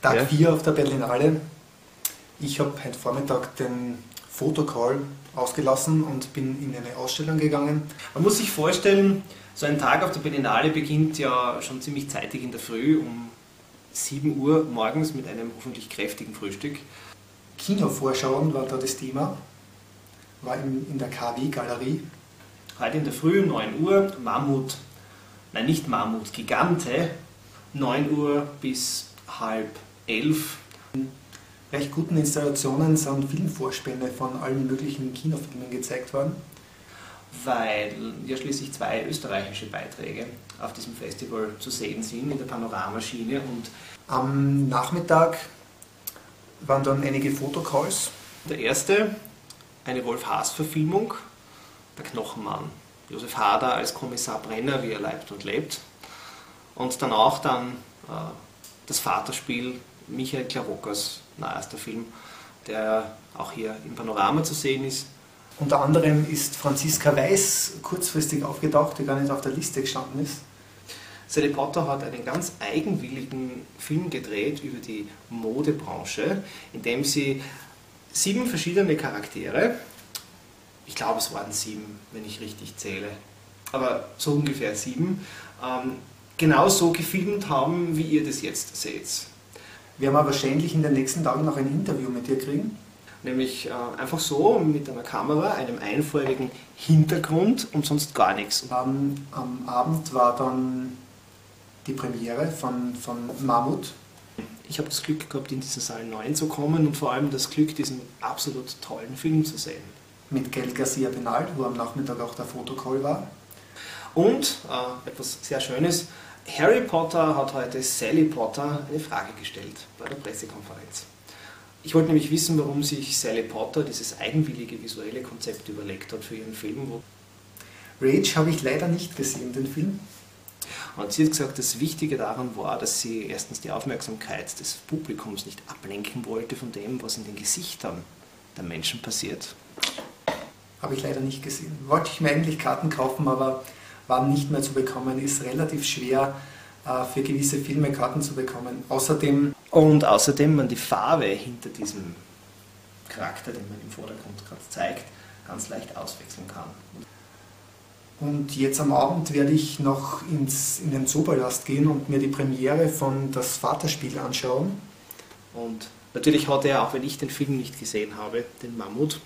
Tag Ja. 4 auf der Berlinale. Ich habe heute Vormittag den Fotocall ausgelassen und bin in eine Ausstellung gegangen. Man muss sich vorstellen, so ein Tag auf der Berlinale beginnt ja schon ziemlich zeitig in der Früh, um 7 Uhr morgens mit einem hoffentlich kräftigen Frühstück. Kinovorschauen war da das Thema, war in, in der KW-Galerie. Heute in der Früh um 9 Uhr, Mammut, nein nicht Mammut, Gigante, 9 Uhr bis halb 11. Recht guten Installationen sind Filmvorspänne von allen möglichen Kinofilmen gezeigt worden. weil ja schließlich zwei österreichische Beiträge auf diesem Festival zu sehen sind in der Panoramaschiene und Am Nachmittag waren dann einige Fotocalls. der erste eine Wolf-Haas-Verfilmung, der Knochenmann, Josef Hader als Kommissar Brenner, wie er leibt und lebt und dann auch dann äh, das Vaterspiel Michael Klarokas neuester Film, der auch hier im Panorama zu sehen ist. Unter anderem ist Franziska Weiß kurzfristig aufgetaucht, die gar nicht auf der Liste gestanden ist. Sally Potter hat einen ganz eigenwilligen Film gedreht über die Modebranche, in dem sie sieben verschiedene Charaktere, ich glaube es waren sieben, wenn ich richtig zähle, aber so ungefähr sieben, ähm, genauso gefilmt haben, wie ihr das jetzt seht. Wir werden wahrscheinlich in den nächsten Tagen noch ein Interview mit ihr kriegen. Nämlich äh, einfach so mit einer Kamera, einem einfarbigen Hintergrund und sonst gar nichts. Am, am Abend war dann die Premiere von, von Mammut. Ich habe das Glück gehabt, in diesen Saal 9 zu kommen und vor allem das Glück, diesen absolut tollen Film zu sehen. mit Gael Garcia Penal, wo am Nachmittag auch der Fotocall war. Und äh, etwas sehr Schönes, Harry Potter hat heute Sally Potter eine Frage gestellt bei der Pressekonferenz. Ich wollte nämlich wissen, warum sich Sally Potter dieses eigenwillige visuelle Konzept überlegt hat für ihren Film. Rage habe ich leider nicht gesehen, den Film. Und sie hat gesagt, das Wichtige daran war, dass sie erstens die Aufmerksamkeit des Publikums nicht ablenken wollte von dem, was in den Gesichtern der Menschen passiert. Habe ich leider nicht gesehen. Wollte ich mir eigentlich Karten kaufen, aber waren nicht mehr zu bekommen. Ist relativ schwer äh, für gewisse Filme Karten zu bekommen. Außerdem Und außerdem man die Farbe hinter diesem Charakter, den man im Vordergrund gerade zeigt, ganz leicht auswechseln kann. und jetzt am Abend werde ich noch ins, in den Zoopalast gehen und mir die Premiere von Das Vaterspiel anschauen. Und natürlich hat er, auch wenn ich den Film nicht gesehen habe, den Mammut,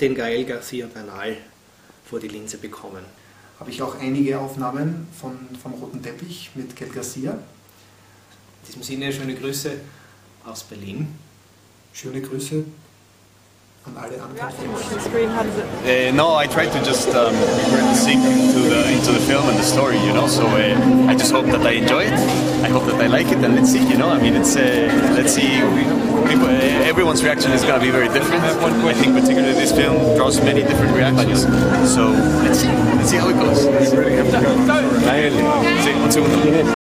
den Gael Garcia Bernal vor die Linse bekommen. Habe ich auch einige Aufnahmen von, vom Roten Teppich mit Gael Garcia. In diesem Sinne schöne Grüße aus Berlin. Schöne Grüße screen, how does it Uh, no, I tried to just um, sink into the into the film and the story, you know. So uh, I just hope that I enjoy it. I hope that I like it, and let's see, you know. I mean, it's uh, let's see. People, uh, everyone's reaction is going to be very different. I think particularly this film draws many different reactions. So let's see. Let's see how it goes. Un segundo.